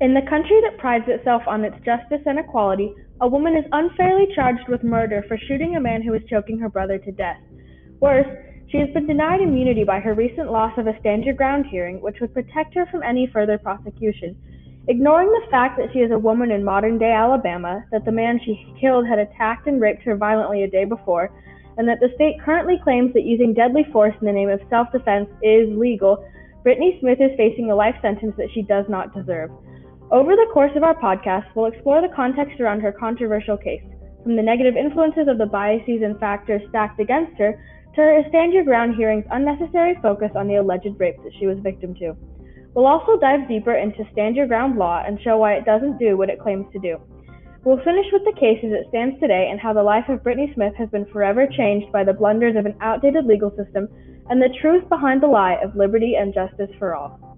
In the country that prides itself on its justice and equality, a woman is unfairly charged with murder for shooting a man who was choking her brother to death. Worse, she has been denied immunity by her recent loss of a stand your ground hearing, which would protect her from any further prosecution. Ignoring the fact that she is a woman in modern day Alabama, that the man she killed had attacked and raped her violently a day before, and that the state currently claims that using deadly force in the name of self defense is legal, Brittany Smith is facing a life sentence that she does not deserve. Over the course of our podcast, we'll explore the context around her controversial case, from the negative influences of the biases and factors stacked against her to her Stand Your Ground hearing's unnecessary focus on the alleged rape that she was victim to. We'll also dive deeper into Stand Your Ground law and show why it doesn't do what it claims to do. We'll finish with the case as it stands today and how the life of Brittany Smith has been forever changed by the blunders of an outdated legal system and the truth behind the lie of liberty and justice for all.